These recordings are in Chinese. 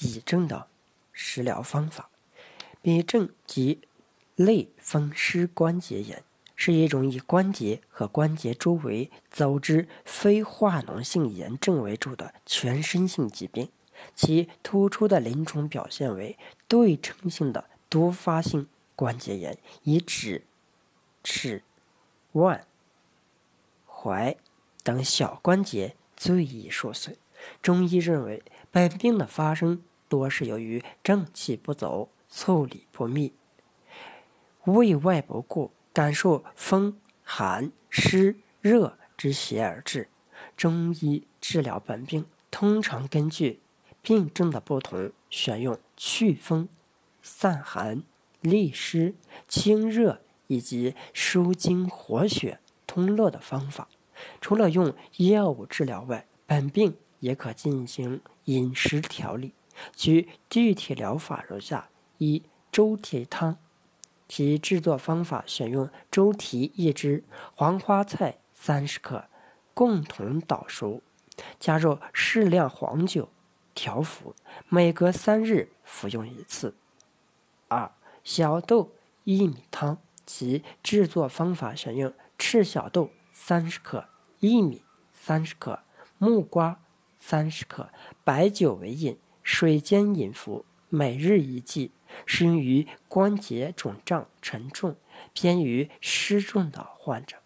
乙症的食疗方法。痹症及类风湿关节炎，是一种以关节和关节周围组织非化脓性炎症为主的全身性疾病。其突出的临床表现为对称性的多发性关节炎，以指、尺、腕、踝等小关节最易受损。中医认为，本病的发生多是由于正气不足、腠理不密、胃外不顾，感受风、寒、湿、热之邪而致。中医治疗本病，通常根据病症的不同，选用祛风、散寒、利湿、清热以及舒筋活血、通络的方法。除了用药物治疗外，本病也可进行饮食调理。其具体疗法如下：一、周蹄汤。其制作方法选用周蹄一只，黄花菜三十克，共同捣熟，加入适量黄酒调服，每隔三日服用一次。二、小豆薏米汤。其制作方法选用赤小豆三十克，薏米三十克，木瓜三十克，白酒为饮，水煎饮服，每日一剂。适用于关节肿胀、沉重、偏于湿重的患者。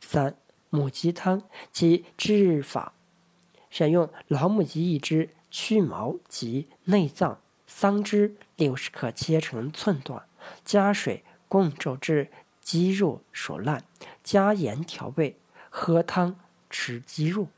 三、母鸡汤及治法，选用老母鸡一只，去毛及内脏，桑枝六十克切成寸段，加水共煮至鸡肉熟烂，加盐调味，喝汤吃鸡肉。